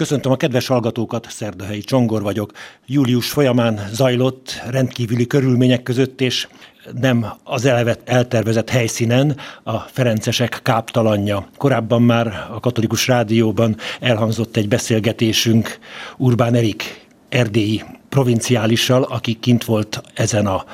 Köszöntöm a kedves hallgatókat, Szerdahelyi Csongor vagyok. Július folyamán zajlott rendkívüli körülmények között, és nem az elevet eltervezett helyszínen a Ferencesek káptalanja. Korábban már a katolikus rádióban elhangzott egy beszélgetésünk Urbán Erik erdélyi provinciálissal, aki kint volt ezen a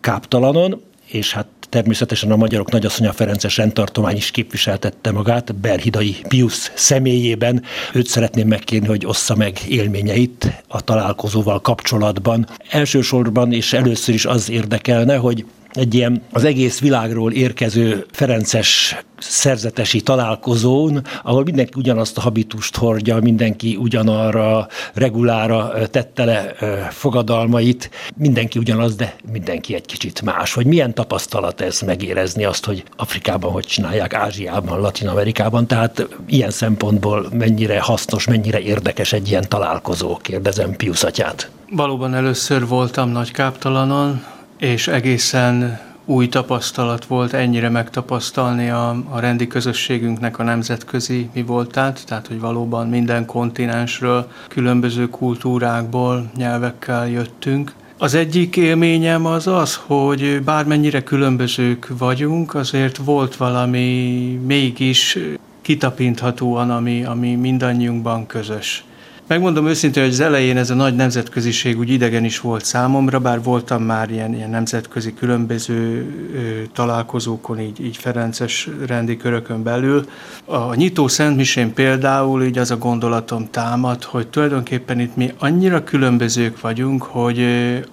káptalanon, és hát természetesen a magyarok nagyasszonya Ferences rendtartomány is képviseltette magát, Berhidai Pius személyében. Őt szeretném megkérni, hogy ossza meg élményeit a találkozóval kapcsolatban. Elsősorban és először is az érdekelne, hogy egy ilyen az egész világról érkező Ferences szerzetesi találkozón, ahol mindenki ugyanazt a habitust hordja, mindenki ugyanarra regulára tette le fogadalmait, mindenki ugyanaz, de mindenki egy kicsit más. Hogy milyen tapasztalat ez megérezni azt, hogy Afrikában hogy csinálják, Ázsiában, Latin Amerikában, tehát ilyen szempontból mennyire hasznos, mennyire érdekes egy ilyen találkozó, kérdezem Piusz atyát. Valóban először voltam nagy káptalanon, és egészen új tapasztalat volt ennyire megtapasztalni a, a rendi közösségünknek a nemzetközi mi voltát, tehát hogy valóban minden kontinensről, különböző kultúrákból, nyelvekkel jöttünk. Az egyik élményem az az, hogy bármennyire különbözők vagyunk, azért volt valami mégis kitapinthatóan, ami, ami mindannyiunkban közös. Megmondom őszintén, hogy az elején ez a nagy nemzetköziség úgy idegen is volt számomra, bár voltam már ilyen, ilyen nemzetközi különböző ö, találkozókon, így, így Ferences rendi körökön belül. A nyitó Szentmisén például így az a gondolatom támad, hogy tulajdonképpen itt mi annyira különbözők vagyunk, hogy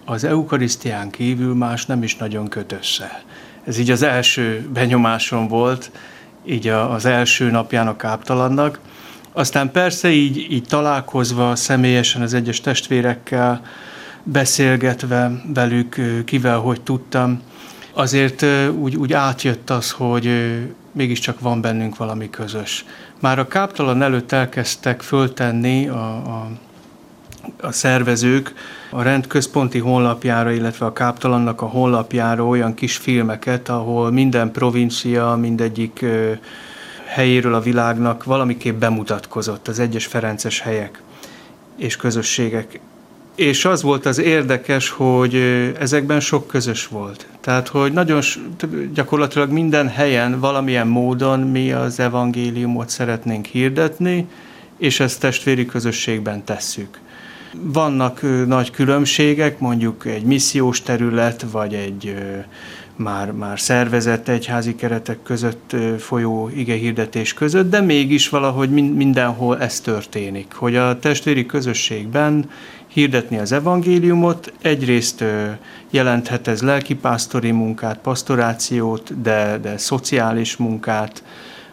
az eukarisztián kívül más nem is nagyon köt össze. Ez így az első benyomásom volt, így az első napján a káptalannak. Aztán persze így, így találkozva személyesen az egyes testvérekkel, beszélgetve velük, kivel hogy tudtam, azért úgy, úgy átjött az, hogy mégiscsak van bennünk valami közös. Már a káptalan előtt elkezdtek föltenni a, a, a szervezők a rend központi honlapjára, illetve a káptalannak a honlapjára olyan kis filmeket, ahol minden provincia, mindegyik helyéről a világnak valamiképp bemutatkozott az egyes Ferences helyek és közösségek. És az volt az érdekes, hogy ezekben sok közös volt. Tehát, hogy nagyon gyakorlatilag minden helyen valamilyen módon mi az evangéliumot szeretnénk hirdetni, és ezt testvéri közösségben tesszük. Vannak nagy különbségek, mondjuk egy missziós terület, vagy egy már, már szervezett egyházi keretek között folyó igehirdetés között, de mégis valahogy mindenhol ez történik, hogy a testvéri közösségben hirdetni az evangéliumot, egyrészt jelenthet ez lelkipásztori munkát, pastorációt, de, de szociális munkát,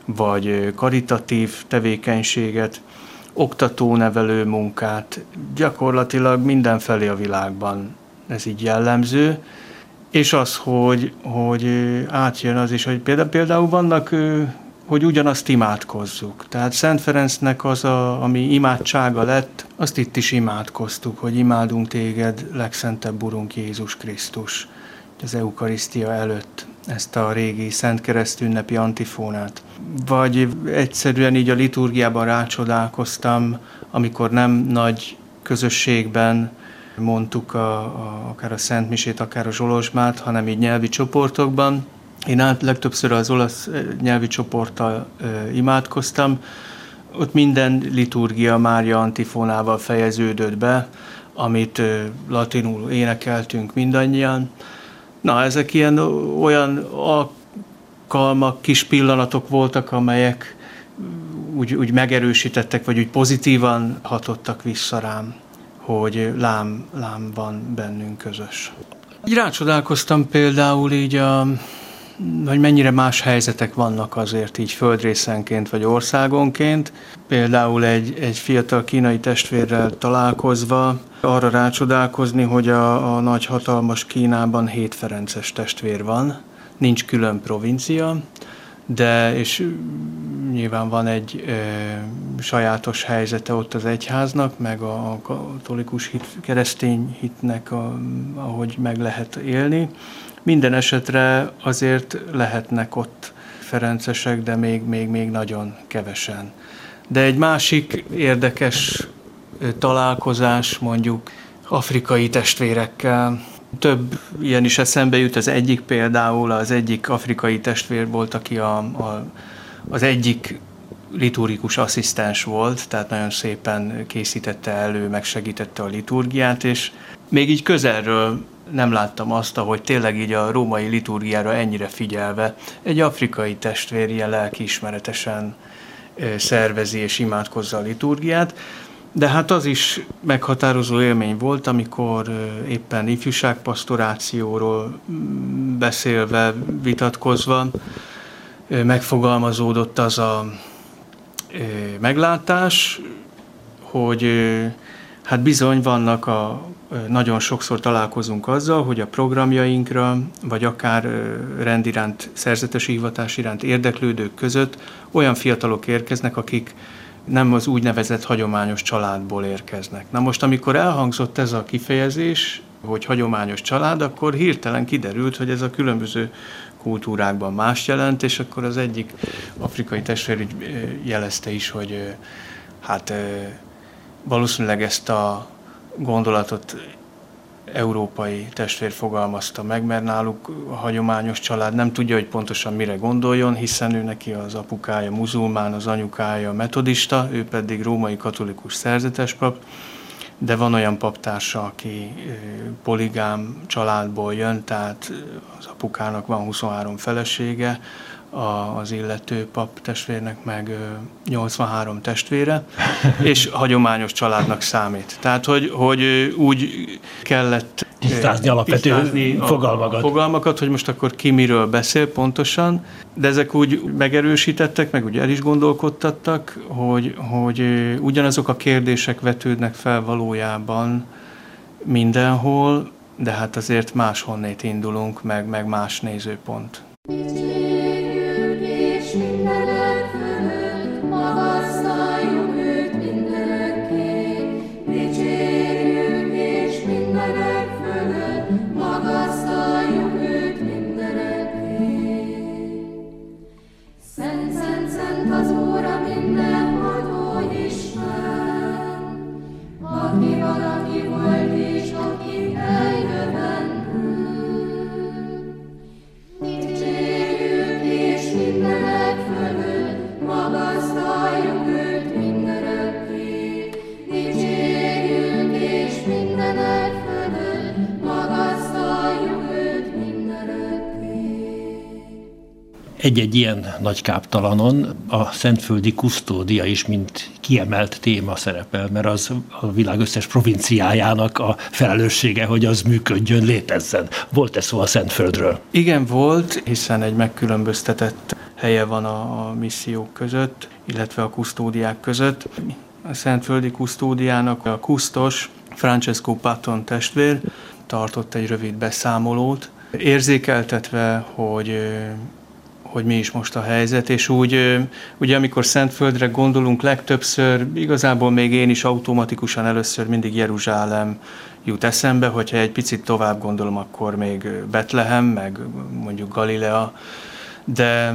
vagy karitatív tevékenységet, oktató-nevelő munkát, gyakorlatilag mindenfelé a világban ez így jellemző, és az, hogy, hogy átjön az is, hogy például, például vannak, hogy ugyanazt imádkozzuk. Tehát Szent Ferencnek az, a, ami imádsága lett, azt itt is imádkoztuk, hogy imádunk téged, legszentebb Urunk Jézus Krisztus, az Eukarisztia előtt ezt a régi Szent Kereszt ünnepi antifónát. Vagy egyszerűen így a liturgiában rácsodálkoztam, amikor nem nagy közösségben mondtuk a, a, akár a Szent Misét, akár a Zsolozsmát, hanem így nyelvi csoportokban. Én át legtöbbször az olasz nyelvi csoporttal e, imádkoztam. Ott minden liturgia Mária antifonával fejeződött be, amit e, latinul énekeltünk mindannyian. Na, ezek ilyen olyan alkalmak, kis pillanatok voltak, amelyek úgy, úgy megerősítettek, vagy úgy pozitívan hatottak vissza rám hogy lám, lám van bennünk közös. Így rácsodálkoztam például így a hogy mennyire más helyzetek vannak azért így földrészenként vagy országonként. Például egy, egy fiatal kínai testvérrel találkozva arra rácsodálkozni, hogy a, a nagy hatalmas Kínában hét Ferences testvér van, nincs külön provincia, de és nyilván van egy e, sajátos helyzete ott az egyháznak, meg a, a katolikus hit, keresztény hitnek, a, ahogy meg lehet élni. Minden esetre azért lehetnek ott ferencesek, de még, még, még nagyon kevesen. De egy másik érdekes találkozás mondjuk afrikai testvérekkel, több ilyen is eszembe jut, az egyik például az egyik afrikai testvér volt, aki a, a, az egyik liturgikus asszisztens volt, tehát nagyon szépen készítette elő, megsegítette a liturgiát, és még így közelről nem láttam azt, hogy tényleg így a római liturgiára ennyire figyelve egy afrikai testvér ilyen lelkiismeretesen szervezi és imádkozza a liturgiát. De hát az is meghatározó élmény volt, amikor éppen ifjúságpastorációról mm, beszélve, vitatkozva megfogalmazódott az a meglátás, hogy hát bizony vannak a, nagyon sokszor találkozunk azzal, hogy a programjainkra, vagy akár rendiránt, szerzetes hivatás iránt érdeklődők között olyan fiatalok érkeznek, akik nem az úgynevezett hagyományos családból érkeznek. Na most, amikor elhangzott ez a kifejezés, hogy hagyományos család, akkor hirtelen kiderült, hogy ez a különböző kultúrákban más jelent, és akkor az egyik afrikai testvér jelezte is, hogy hát valószínűleg ezt a gondolatot európai testvér fogalmazta meg, mert náluk a hagyományos család nem tudja, hogy pontosan mire gondoljon, hiszen ő neki az apukája muzulmán, az anyukája metodista, ő pedig római katolikus szerzetes pap, de van olyan paptársa, aki poligám családból jön, tehát az apukának van 23 felesége, a, az illető pap testvérnek meg 83 testvére, és hagyományos családnak számít. Tehát, hogy, hogy úgy kellett tisztázni alapvető tisztázni fogalmakat. A fogalmakat, hogy most akkor ki miről beszél pontosan, de ezek úgy megerősítettek, meg úgy el is gondolkodtattak, hogy, hogy ugyanazok a kérdések vetődnek fel valójában mindenhol, de hát azért máshonnét indulunk, meg, meg más nézőpont. Egy-egy ilyen nagy káptalanon a szentföldi kusztódia is, mint kiemelt téma szerepel, mert az a világ összes provinciájának a felelőssége, hogy az működjön, létezzen. Volt-e szó a Szentföldről? Igen, volt, hiszen egy megkülönböztetett helye van a, a missziók között, illetve a kusztódiák között. A Szentföldi kusztódiának a kusztos Francesco Patton testvér tartott egy rövid beszámolót, érzékeltetve, hogy hogy mi is most a helyzet, és úgy, ugye amikor Szentföldre gondolunk legtöbbször, igazából még én is automatikusan először mindig Jeruzsálem jut eszembe, hogyha egy picit tovább gondolom, akkor még Betlehem, meg mondjuk Galilea, de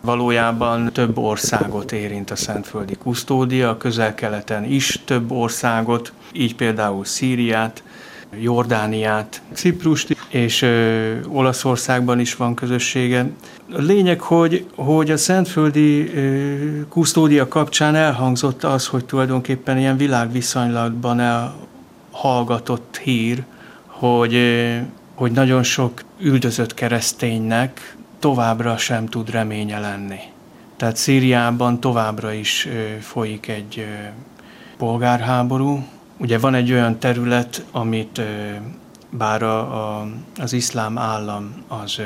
valójában több országot érint a Szentföldi kusztódia, közel-keleten is több országot, így például Szíriát, Jordániát, Ciprust, és ö, Olaszországban is van közössége. A lényeg, hogy, hogy a Szentföldi ö, kusztódia kapcsán elhangzott az, hogy tulajdonképpen ilyen világviszonylatban elhallgatott hír, hogy, ö, hogy nagyon sok üldözött kereszténynek továbbra sem tud reménye lenni. Tehát Szíriában továbbra is ö, folyik egy ö, polgárháború, Ugye van egy olyan terület, amit bár a, a, az iszlám állam az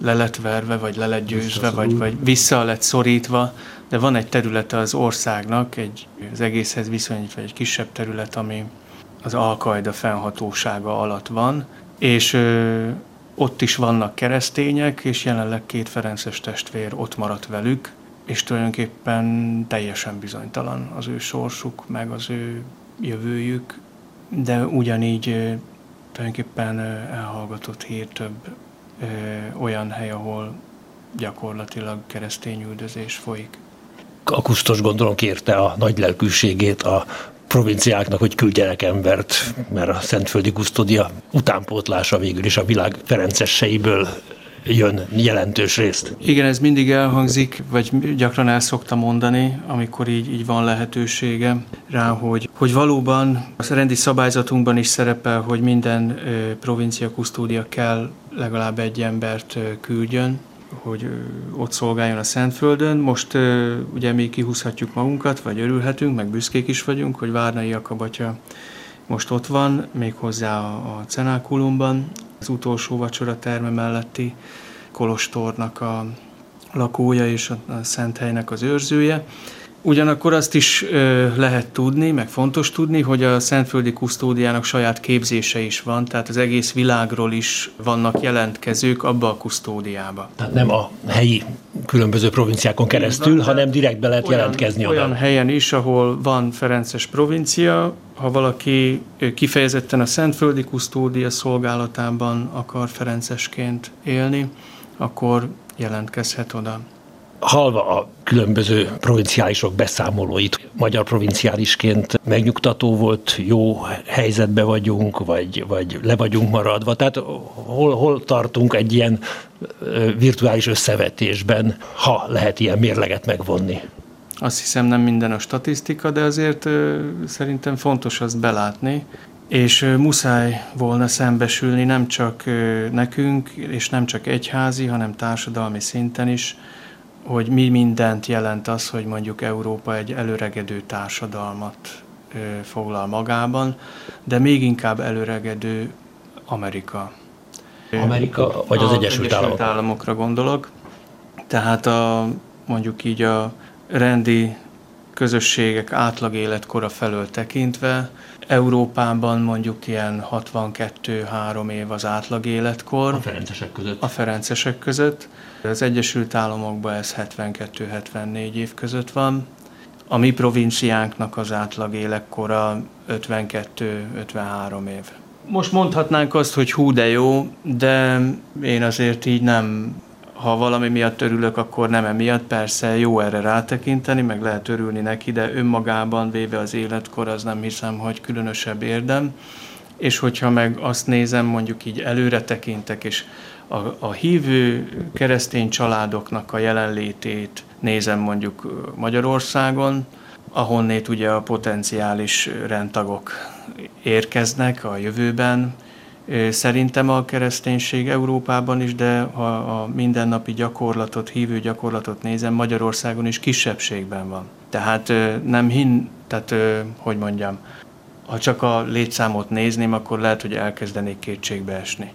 le lett verve, vagy le lett győzve, vagy, vagy vissza lett szorítva, de van egy területe az országnak, egy, az egészhez viszonyítva egy kisebb terület, ami az Alkaida fennhatósága alatt van, és ö, ott is vannak keresztények, és jelenleg két Ferences testvér ott maradt velük, és tulajdonképpen teljesen bizonytalan az ő sorsuk, meg az ő jövőjük, de ugyanígy tulajdonképpen elhallgatott hír több olyan hely, ahol gyakorlatilag keresztény üldözés folyik. a kusztos gondolom kérte a nagy lelkűségét a provinciáknak, hogy küldjenek embert, mert a Szentföldi Kusztódia utánpótlása végül is a világ ferenceseiből jön jelentős részt. Igen, ez mindig elhangzik, vagy gyakran el szokta mondani, amikor így, így van lehetősége rá, hogy, hogy valóban a rendi szabályzatunkban is szerepel, hogy minden ö, provincia kusztódia kell legalább egy embert ö, küldjön, hogy ott szolgáljon a Szentföldön. Most ugye mi kihúzhatjuk magunkat, vagy örülhetünk, meg büszkék is vagyunk, hogy Várnai Jakabatya most ott van, méghozzá a, a Cenákulumban, az utolsó vacsora terme melletti kolostornak a lakója és a, szent helynek az őrzője. Ugyanakkor azt is lehet tudni, meg fontos tudni, hogy a Szentföldi Kusztódiának saját képzése is van, tehát az egész világról is vannak jelentkezők abba a kusztódiába. Tehát nem a helyi különböző provinciákon keresztül, van, hanem direkt be lehet olyan, jelentkezni olyan oda. Olyan helyen is, ahol van Ferences provincia, ha valaki kifejezetten a Szentföldi Kusztódia szolgálatában akar Ferencesként élni, akkor jelentkezhet oda halva a különböző provinciálisok beszámolóit, magyar provinciálisként megnyugtató volt, jó helyzetbe vagyunk, vagy, vagy le vagyunk maradva. Tehát hol, hol tartunk egy ilyen virtuális összevetésben, ha lehet ilyen mérleget megvonni? Azt hiszem nem minden a statisztika, de azért szerintem fontos azt belátni, és muszáj volna szembesülni nem csak nekünk, és nem csak egyházi, hanem társadalmi szinten is, hogy mi mindent jelent az, hogy mondjuk Európa egy előregedő társadalmat foglal magában, de még inkább előregedő Amerika. Amerika vagy az a Egyesült, Egyesült Államok? Államokra gondolok. Tehát a, mondjuk így a rendi közösségek átlag életkora felől tekintve, Európában mondjuk ilyen 62-3 év az átlag életkor. A ferencesek között. A ferencesek között. Az Egyesült Államokban ez 72-74 év között van. A mi provinciánknak az átlag életkora 52-53 év. Most mondhatnánk azt, hogy hú de jó, de én azért így nem ha valami miatt örülök, akkor nem emiatt. Persze jó erre rátekinteni, meg lehet örülni neki, de önmagában véve az életkor az nem hiszem, hogy különösebb érdem. És hogyha meg azt nézem, mondjuk így előre tekintek, és a, a hívő keresztény családoknak a jelenlétét nézem mondjuk Magyarországon, ahonnét ugye a potenciális rendtagok érkeznek a jövőben, Szerintem a kereszténység Európában is, de ha a mindennapi gyakorlatot, hívő gyakorlatot nézem, Magyarországon is kisebbségben van. Tehát nem hin, tehát hogy mondjam, ha csak a létszámot nézném, akkor lehet, hogy elkezdenék kétségbe esni.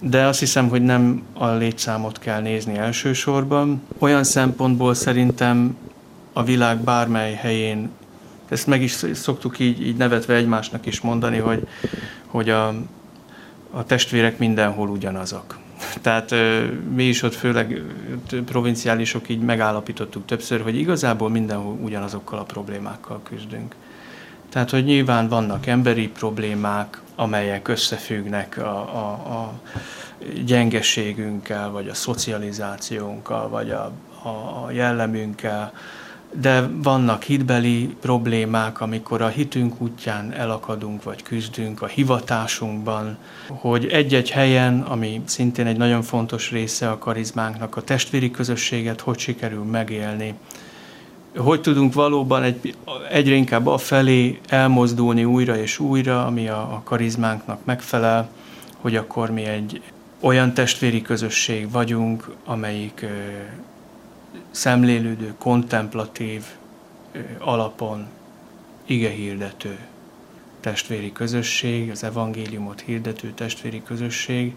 De azt hiszem, hogy nem a létszámot kell nézni elsősorban. Olyan szempontból szerintem a világ bármely helyén, ezt meg is szoktuk így, így nevetve egymásnak is mondani, hogy, hogy a, a testvérek mindenhol ugyanazok. Tehát mi is ott főleg provinciálisok így megállapítottuk többször, hogy igazából mindenhol ugyanazokkal a problémákkal küzdünk. Tehát, hogy nyilván vannak emberi problémák, amelyek összefüggnek a, a, a gyengeségünkkel, vagy a szocializációnkkal, vagy a, a, jellemünkkel, de vannak hitbeli problémák, amikor a hitünk útján elakadunk, vagy küzdünk a hivatásunkban, hogy egy-egy helyen, ami szintén egy nagyon fontos része a karizmánknak, a testvéri közösséget hogy sikerül megélni, hogy tudunk valóban egy, egyre inkább a felé elmozdulni újra és újra, ami a, a karizmánknak megfelel, hogy akkor mi egy olyan testvéri közösség vagyunk, amelyik szemlélődő, kontemplatív alapon igehirdető testvéri közösség, az evangéliumot hirdető testvéri közösség.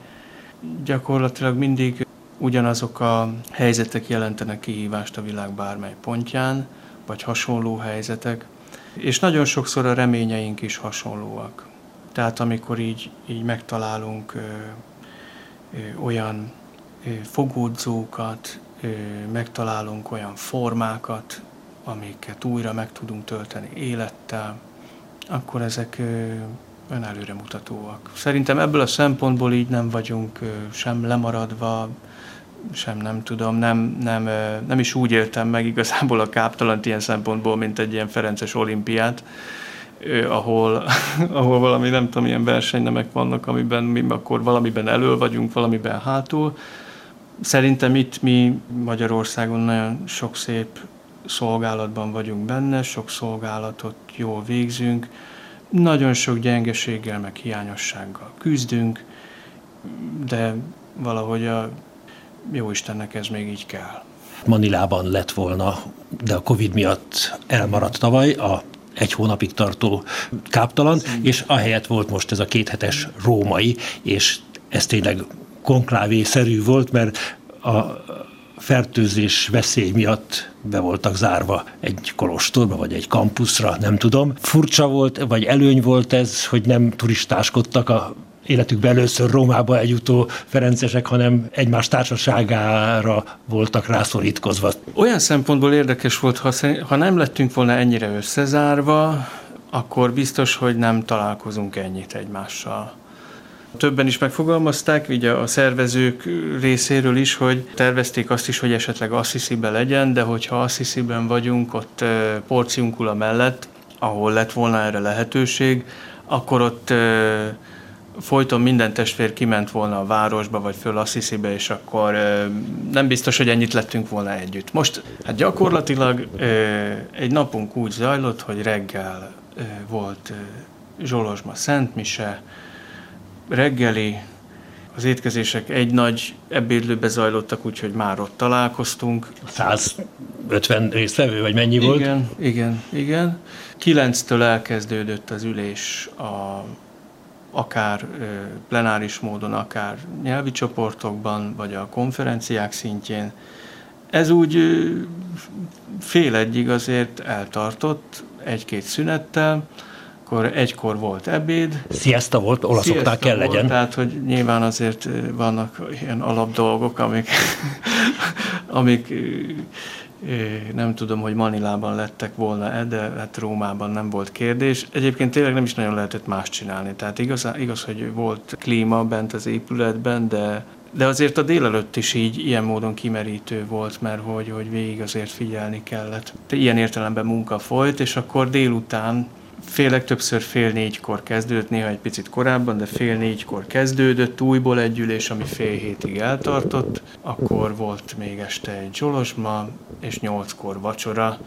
Gyakorlatilag mindig ugyanazok a helyzetek jelentenek kihívást a világ bármely pontján, vagy hasonló helyzetek, és nagyon sokszor a reményeink is hasonlóak. Tehát amikor így, így megtalálunk ö, ö, olyan fogódzókat, megtalálunk olyan formákat, amiket újra meg tudunk tölteni élettel, akkor ezek ön előremutatóak. Szerintem ebből a szempontból így nem vagyunk sem lemaradva, sem nem tudom, nem, nem, nem is úgy éltem meg igazából a káptalant ilyen szempontból, mint egy ilyen Ferences olimpiát, ahol, ahol valami nem tudom, ilyen versenynemek vannak, amiben mi akkor valamiben elől vagyunk, valamiben hátul. Szerintem itt mi Magyarországon nagyon sok szép szolgálatban vagyunk benne, sok szolgálatot jól végzünk, nagyon sok gyengeséggel, meg hiányossággal küzdünk, de valahogy a jó Istennek ez még így kell. Manilában lett volna, de a Covid miatt elmaradt tavaly a egy hónapig tartó káptalan, és ahelyett volt most ez a kéthetes római, és ez tényleg konklávé-szerű volt, mert a fertőzés veszély miatt be voltak zárva egy kolostorba, vagy egy kampuszra, nem tudom. Furcsa volt, vagy előny volt ez, hogy nem turistáskodtak a életükben először Rómába eljutó ferencesek, hanem egymás társaságára voltak rászorítkozva. Olyan szempontból érdekes volt, ha, ha nem lettünk volna ennyire összezárva, akkor biztos, hogy nem találkozunk ennyit egymással. Többen is megfogalmazták, ugye a szervezők részéről is, hogy tervezték azt is, hogy esetleg Assisi-be legyen, de hogyha Assisi-ben vagyunk, ott Porciunkula mellett, ahol lett volna erre lehetőség, akkor ott folyton minden testvér kiment volna a városba, vagy föl Assisi-be, és akkor nem biztos, hogy ennyit lettünk volna együtt. Most hát gyakorlatilag egy napunk úgy zajlott, hogy reggel volt Zsolozsma Szentmise, reggeli, az étkezések egy nagy ebédlőbe zajlottak, úgyhogy már ott találkoztunk. 150 résztvevő, vagy mennyi volt? Igen, igen, igen. Kilenctől elkezdődött az ülés a akár plenáris módon, akár nyelvi csoportokban, vagy a konferenciák szintjén. Ez úgy fél egyig azért eltartott, egy-két szünettel, akkor egykor volt ebéd. Siesta volt, olaszoknál kell volt, legyen. Tehát, hogy nyilván azért vannak ilyen alapdolgok, amik, amik nem tudom, hogy Manilában lettek volna-e, de hát Rómában nem volt kérdés. Egyébként tényleg nem is nagyon lehetett más csinálni. Tehát igaz, igaz hogy volt klíma bent az épületben, de de azért a délelőtt is így ilyen módon kimerítő volt, mert hogy, hogy végig azért figyelni kellett. Ilyen értelemben munka folyt, és akkor délután Félek többször fél négykor kezdődött, néha egy picit korábban, de fél négykor kezdődött újból egy ülés, ami fél hétig eltartott. Akkor volt még este egy zsolosma, és nyolckor vacsora,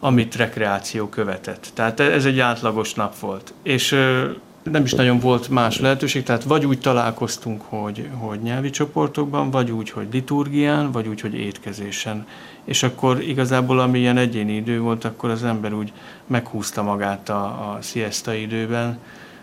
amit rekreáció követett. Tehát ez egy átlagos nap volt. És nem is nagyon volt más lehetőség, tehát vagy úgy találkoztunk, hogy, hogy nyelvi csoportokban, vagy úgy, hogy liturgián, vagy úgy, hogy étkezésen. És akkor igazából ami ilyen egyéni idő volt, akkor az ember úgy meghúzta magát a, a siesta időben,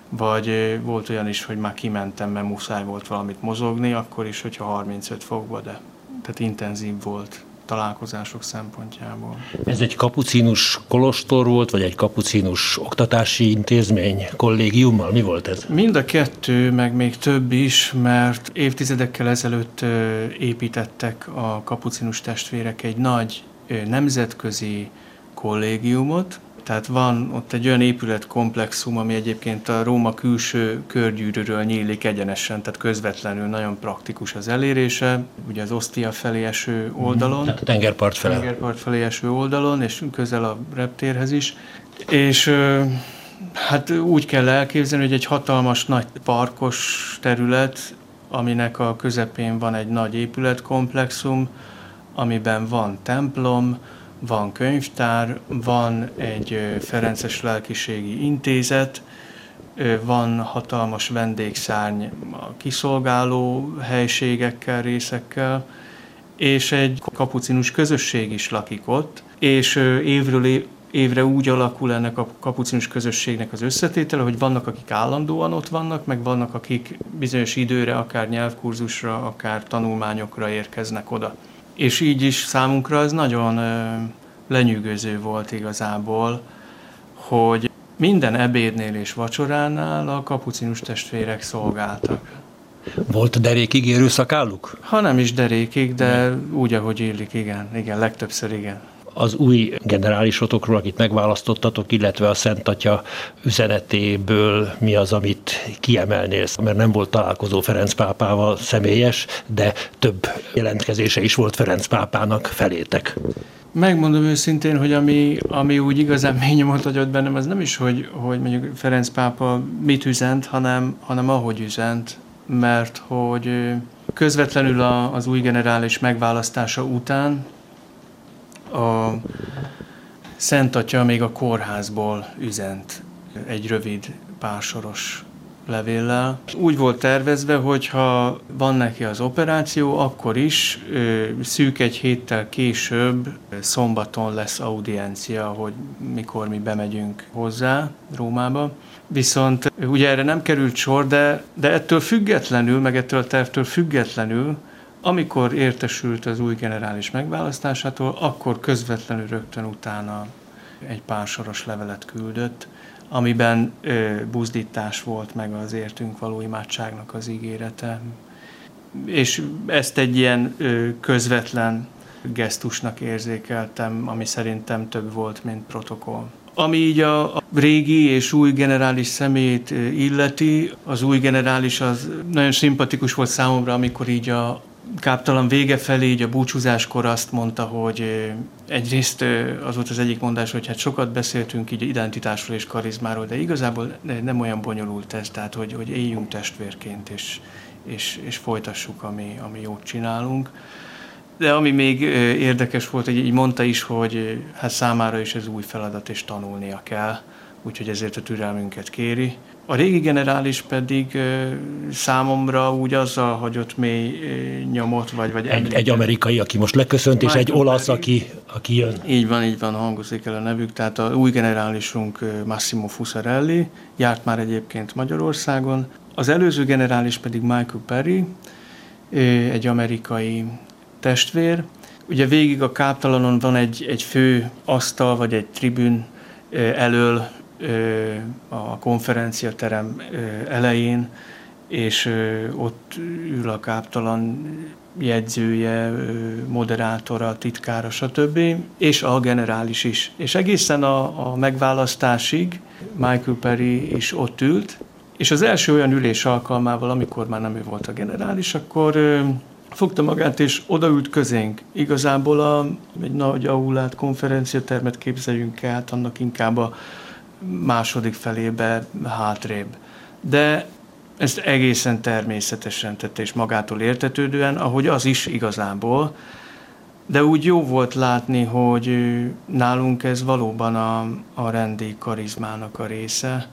vagy volt olyan is, hogy már kimentem, mert muszáj volt valamit mozogni, akkor is, hogyha 35 fokba, de tehát intenzív volt találkozások szempontjából. Ez egy kapucinus kolostor volt, vagy egy kapucinus oktatási intézmény kollégiummal? Mi volt ez? Mind a kettő, meg még több is, mert évtizedekkel ezelőtt építettek a kapucinus testvérek egy nagy nemzetközi kollégiumot, tehát van ott egy olyan épületkomplexum, ami egyébként a Róma külső körgyűrűről nyílik egyenesen, tehát közvetlenül nagyon praktikus az elérése, ugye az Osztia felé eső oldalon. Tehát a tengerpart felé. Tengerpart felé eső oldalon, és közel a reptérhez is. És hát úgy kell elképzelni, hogy egy hatalmas nagy parkos terület, aminek a közepén van egy nagy épületkomplexum, amiben van templom, van könyvtár, van egy Ferences Lelkiségi Intézet, van hatalmas vendégszárny a kiszolgáló helységekkel, részekkel, és egy kapucinus közösség is lakik ott, és évről évre úgy alakul ennek a kapucinus közösségnek az összetétele, hogy vannak, akik állandóan ott vannak, meg vannak, akik bizonyos időre, akár nyelvkurzusra, akár tanulmányokra érkeznek oda és így is számunkra ez nagyon lenyűgöző volt igazából, hogy minden ebédnél és vacsoránál a kapucinus testvérek szolgáltak. Volt derékig érő szakálluk? Ha nem is derékig, de úgy, ahogy illik, igen. Igen, legtöbbször igen. Az új generálisotokról, akit megválasztottatok, illetve a Szent Atya üzenetéből mi az, amit kiemelnél, mert nem volt találkozó Ferenc pápával személyes, de több jelentkezése is volt Ferenc pápának felétek. Megmondom őszintén, hogy ami, ami úgy igazán mély nyomot adott bennem, az nem is, hogy, hogy mondjuk Ferenc pápa mit üzent, hanem, hanem ahogy üzent, mert hogy közvetlenül a, az új generális megválasztása után a Szent Atya még a kórházból üzent egy rövid pársoros levéllel. Úgy volt tervezve, hogy ha van neki az operáció, akkor is szűk egy héttel később szombaton lesz audiencia, hogy mikor mi bemegyünk hozzá Rómába. Viszont ugye erre nem került sor, de, de ettől függetlenül, meg ettől a tervtől függetlenül, amikor értesült az új generális megválasztásától, akkor közvetlenül rögtön utána egy pár soros levelet küldött, amiben ö, buzdítás volt meg az értünk való imádságnak az ígérete. És ezt egy ilyen ö, közvetlen gesztusnak érzékeltem, ami szerintem több volt, mint protokoll. Ami így a, a régi és új generális szemét illeti, az új generális az nagyon szimpatikus volt számomra, amikor így a, káptalan vége felé, így a búcsúzáskor azt mondta, hogy egyrészt az volt az egyik mondás, hogy hát sokat beszéltünk így identitásról és karizmáról, de igazából nem olyan bonyolult ez, tehát hogy, hogy éljünk testvérként, és, és, és folytassuk, ami, ami jót csinálunk. De ami még érdekes volt, hogy így mondta is, hogy hát számára is ez új feladat, és tanulnia kell, úgyhogy ezért a türelmünket kéri. A régi generális pedig számomra úgy azzal hagyott mély nyomot, vagy, vagy egy, egy amerikai, aki most leköszönt, Michael és egy olasz, aki, aki jön. Így van, így van, hangozik el a nevük. Tehát a új generálisunk Massimo Fusarelli, járt már egyébként Magyarországon. Az előző generális pedig Michael Perry, egy amerikai testvér. Ugye végig a káptalanon van egy, egy fő asztal, vagy egy tribün elől a konferenciaterem elején, és ott ül a káptalan jegyzője, moderátora, titkára, stb. És a generális is. És egészen a, a megválasztásig Michael Perry is ott ült, és az első olyan ülés alkalmával, amikor már nem ő volt a generális, akkor fogta magát, és odaült közénk. Igazából a, egy nagy aulát, konferenciatermet képzeljünk el, hát annak inkább a második felébe hátrébb. De ezt egészen természetesen tette, és magától értetődően, ahogy az is igazából. De úgy jó volt látni, hogy nálunk ez valóban a, a rendi karizmának a része,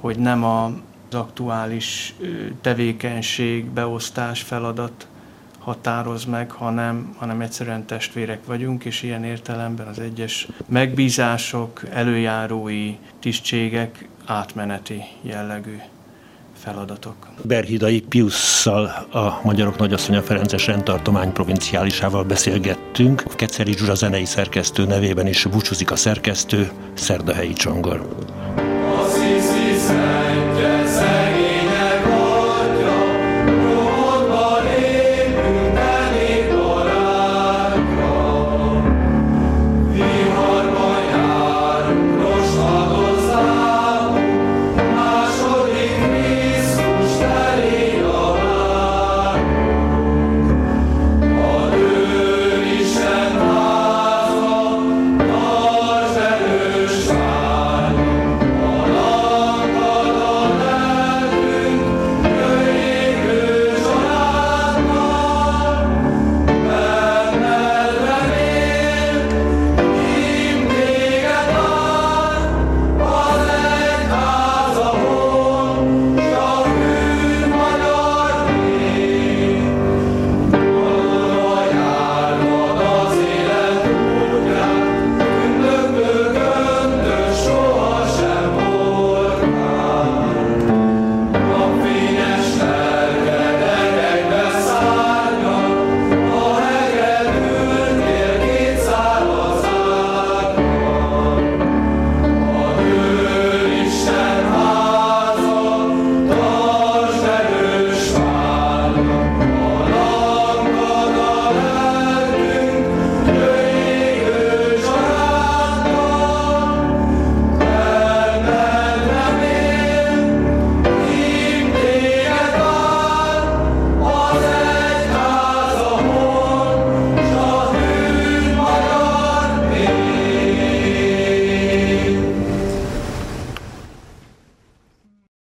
hogy nem az aktuális tevékenység, beosztás, feladat határoz meg, hanem, hanem egyszerűen testvérek vagyunk, és ilyen értelemben az egyes megbízások, előjárói tisztségek átmeneti jellegű feladatok. Berhidai Piusszal, a Magyarok Nagyasszonya Ferences rendtartomány provinciálisával beszélgettünk. Keceri Zsuzsa zenei szerkesztő nevében is búcsúzik a szerkesztő, Szerdahelyi Csongor.